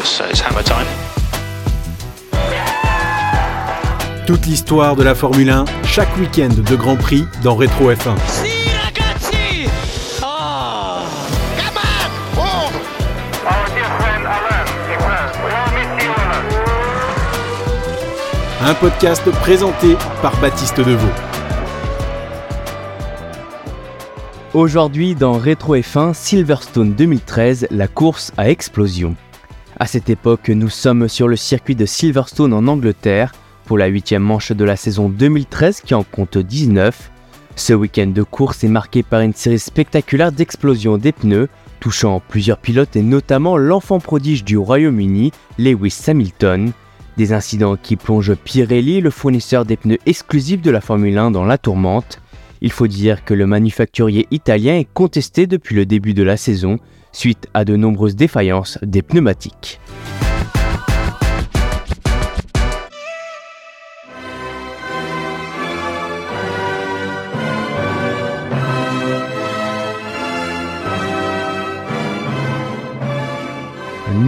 it's, it's hammer time. Toute l'histoire de la Formule 1, chaque week-end de Grand Prix dans Rétro F1. Si ragazzi! Oh! Come on! Hold! Our dear friend Alain, Alain, we all miss you, Alain. Un podcast présenté par Baptiste Deveau. Aujourd'hui dans Rétro F1 Silverstone 2013, la course à explosion. À cette époque, nous sommes sur le circuit de Silverstone en Angleterre pour la huitième manche de la saison 2013 qui en compte 19. Ce week-end de course est marqué par une série spectaculaire d'explosions des pneus, touchant plusieurs pilotes et notamment l'enfant prodige du Royaume-Uni, Lewis Hamilton. Des incidents qui plongent Pirelli, le fournisseur des pneus exclusifs de la Formule 1, dans la tourmente. Il faut dire que le manufacturier italien est contesté depuis le début de la saison suite à de nombreuses défaillances des pneumatiques.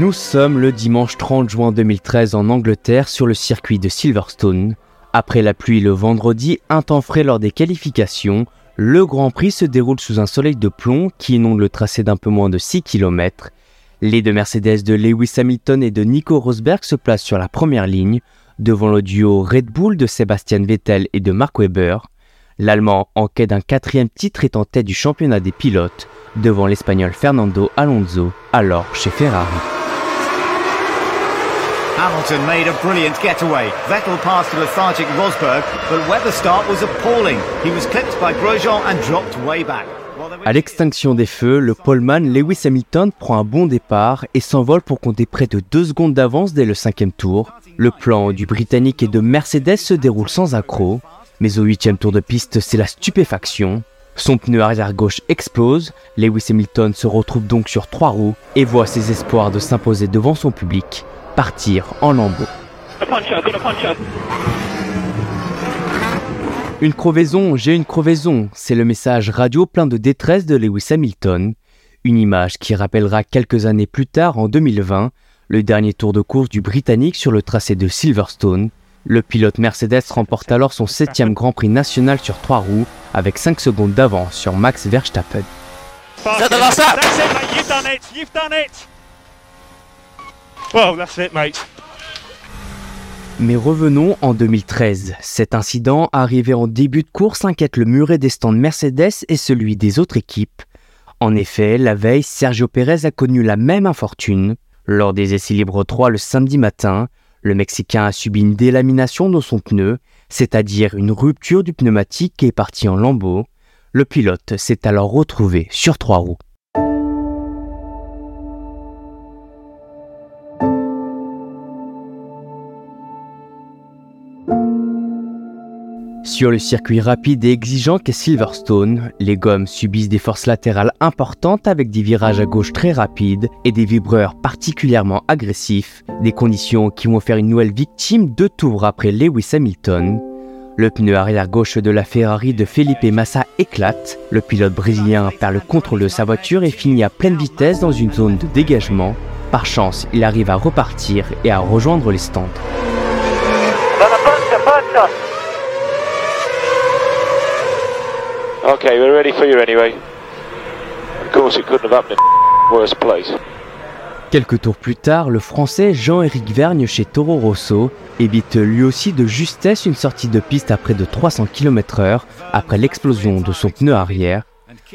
Nous sommes le dimanche 30 juin 2013 en Angleterre sur le circuit de Silverstone. Après la pluie le vendredi, un temps frais lors des qualifications, le Grand Prix se déroule sous un soleil de plomb qui inonde le tracé d'un peu moins de 6 km. Les deux Mercedes de Lewis Hamilton et de Nico Rosberg se placent sur la première ligne, devant le duo Red Bull de Sebastian Vettel et de Mark Webber. L'Allemand, en quête d'un quatrième titre, est en tête du championnat des pilotes, devant l'Espagnol Fernando Alonso, alors chez Ferrari. Hamilton made a brilliant getaway. Vettel Rosberg. He was clipped by Grosjean and dropped way back. À l'extinction des feux, le poleman Lewis Hamilton prend un bon départ et s'envole pour compter près de 2 secondes d'avance dès le cinquième tour. Le plan du Britannique et de Mercedes se déroule sans accroc, mais au huitième tour de piste, c'est la stupéfaction. Son pneu arrière gauche explose, Lewis Hamilton se retrouve donc sur trois roues et voit ses espoirs de s'imposer devant son public partir en lambeaux. Une crevaison, j'ai une crevaison, c'est le message radio plein de détresse de Lewis Hamilton. Une image qui rappellera quelques années plus tard, en 2020, le dernier tour de course du Britannique sur le tracé de Silverstone. Le pilote Mercedes remporte alors son septième Grand Prix national sur trois roues avec 5 secondes d'avance sur Max Verstappen last lap? That's it, mate. You've done it. You've done it. Well, that's it. Mais revenons en 2013. Cet incident, arrivé en début de course, inquiète le muret des stands Mercedes et celui des autres équipes. En effet, la veille, Sergio Pérez a connu la même infortune. Lors des essais libres 3 le samedi matin, le Mexicain a subi une délamination dans son pneu, c'est-à-dire une rupture du pneumatique et est parti en lambeaux. Le pilote s'est alors retrouvé sur trois roues. Sur le circuit rapide et exigeant qu'est Silverstone, les gommes subissent des forces latérales importantes avec des virages à gauche très rapides et des vibreurs particulièrement agressifs, des conditions qui vont faire une nouvelle victime deux tours après Lewis Hamilton. Le pneu arrière gauche de la Ferrari de Felipe Massa éclate, le pilote brésilien perd le contrôle de sa voiture et finit à pleine vitesse dans une zone de dégagement. Par chance, il arrive à repartir et à rejoindre les stands. Okay, we're ready for you anyway. Of course, it couldn't have happened in worse place. Quelques tours plus tard, le français Jean-Éric Vergne chez Toro Rosso évite lui aussi de justesse une sortie de piste à près de 300 km/h après l'explosion de son pneu arrière.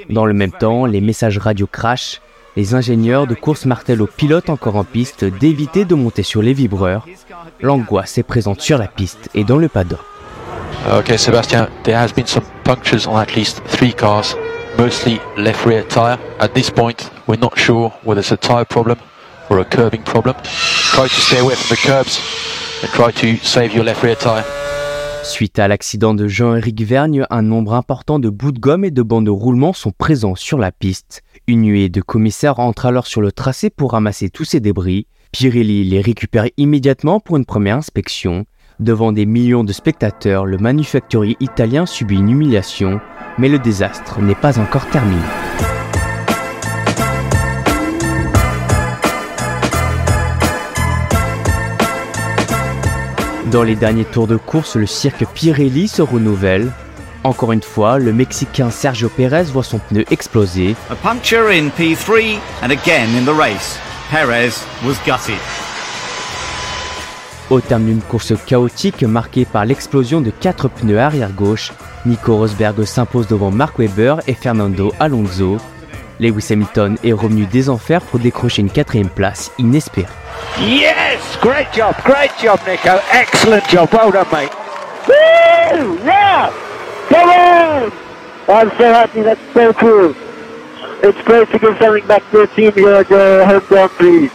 Dans le même temps, les messages radio crashent. Les ingénieurs de course martèlent aux pilotes encore en piste d'éviter de monter sur les vibreurs. L'angoisse est présente sur la piste et dans le paddock. Okay, Sebastian, there has been some punctures on at least three cars, mostly left rear. At this point, we're not sure whether it's a problem or a curbing problem. Try to stay away from the curbs and try to save your left rear. Suite à l'accident de Jean-Éric Vergne, un nombre important de bouts de gomme et de bancs de roulement sont présents sur la piste. Une nuée de commissaires entre alors sur le tracé pour ramasser tous ces débris. Pirelli les récupère immédiatement pour une première inspection. Devant des millions de spectateurs, le manufacturier italien subit une humiliation, mais le désastre n'est pas encore terminé. Dans les derniers tours de course, le cirque Pirelli se renouvelle. Encore une fois, le Mexicain Sergio Perez voit son pneu exploser. Puncture in P3 and again in the race. Perez was gutted. Au terme d'une course chaotique marquée par l'explosion de quatre pneus arrière gauche, Nico Rosberg s'impose devant Mark Webber et Fernando Alonso. Lewis Hamilton est revenu des enfers pour décrocher une quatrième place inespérée. Yes! Great job, great job, Nico. Excellent job. Well done, mate. Yeah! Come on! I'm so happy. That's so cool. It's great to give something back to a team here at the home Grand Prix.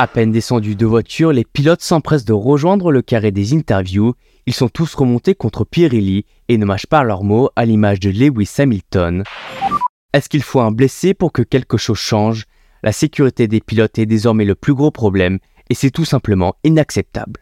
À peine descendus de voiture, les pilotes s'empressent de rejoindre le carré des interviews. Ils sont tous remontés contre Pirelli et ne mâchent pas leurs mots à l'image de Lewis Hamilton. Est-ce qu'il faut un blessé pour que quelque chose change? La sécurité des pilotes est désormais le plus gros problème et c'est tout simplement inacceptable.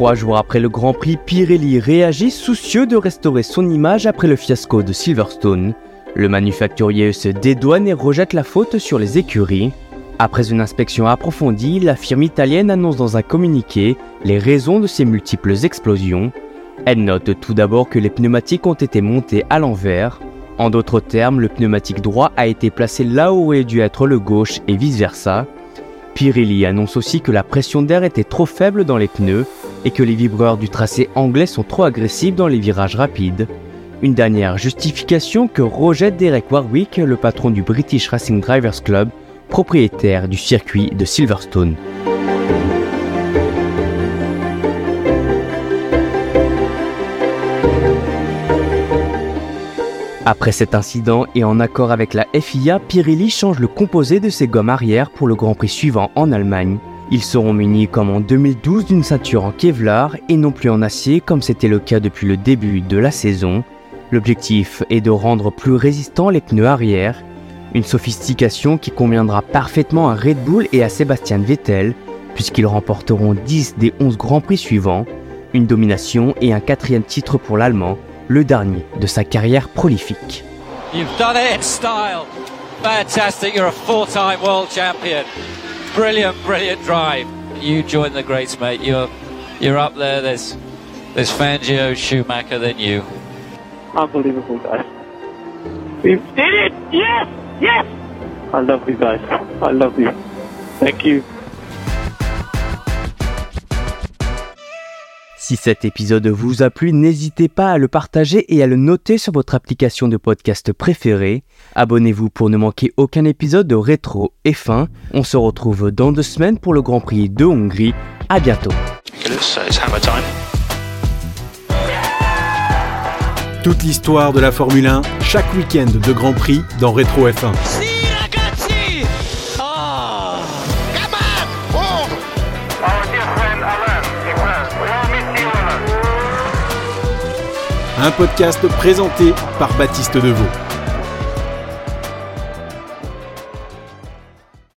Trois jours après le Grand Prix, Pirelli réagit soucieux de restaurer son image après le fiasco de Silverstone. Le manufacturier se dédouane et rejette la faute sur les écuries. Après une inspection approfondie, la firme italienne annonce dans un communiqué les raisons de ces multiples explosions. Elle note tout d'abord que les pneumatiques ont été montés à l'envers. En d'autres termes, le pneumatique droit a été placé là où aurait dû être le gauche et vice-versa. Pirelli annonce aussi que la pression d'air était trop faible dans les pneus et que les vibreurs du tracé anglais sont trop agressifs dans les virages rapides. Une dernière justification que rejette Derek Warwick, le patron du British Racing Drivers Club, propriétaire du circuit de Silverstone. Après cet incident et en accord avec la FIA, Pirelli change le composé de ses gommes arrière pour le Grand Prix suivant en Allemagne. Ils seront munis comme en 2012 d'une ceinture en Kevlar et non plus en acier comme c'était le cas depuis le début de la saison. L'objectif est de rendre plus résistants les pneus arrière, une sophistication qui conviendra parfaitement à Red Bull et à Sébastien Vettel puisqu'ils remporteront 10 des 11 Grands Prix suivants, une domination et un quatrième titre pour l'Allemand, le dernier de sa carrière prolifique. Fantastic. You're a four-time world champion. Brilliant, brilliant drive. You join the greats, mate. You're you're up there. There's there's Fangio, Schumacher, than you. Unbelievable, guys. We did it! Yes! Yes! I love you guys. I love you. Thank you. Si cet épisode vous a plu, n'hésitez pas à le partager et à le noter sur votre application de podcast préférée. Abonnez-vous pour ne manquer aucun épisode de Rétro et Fin. On se retrouve dans deux semaines pour le Grand Prix de Hongrie. À bientôt. Toute l'histoire de la Formule 1, chaque week-end de Grand Prix dans Rétro F1. Un podcast présenté par Baptiste Deveau.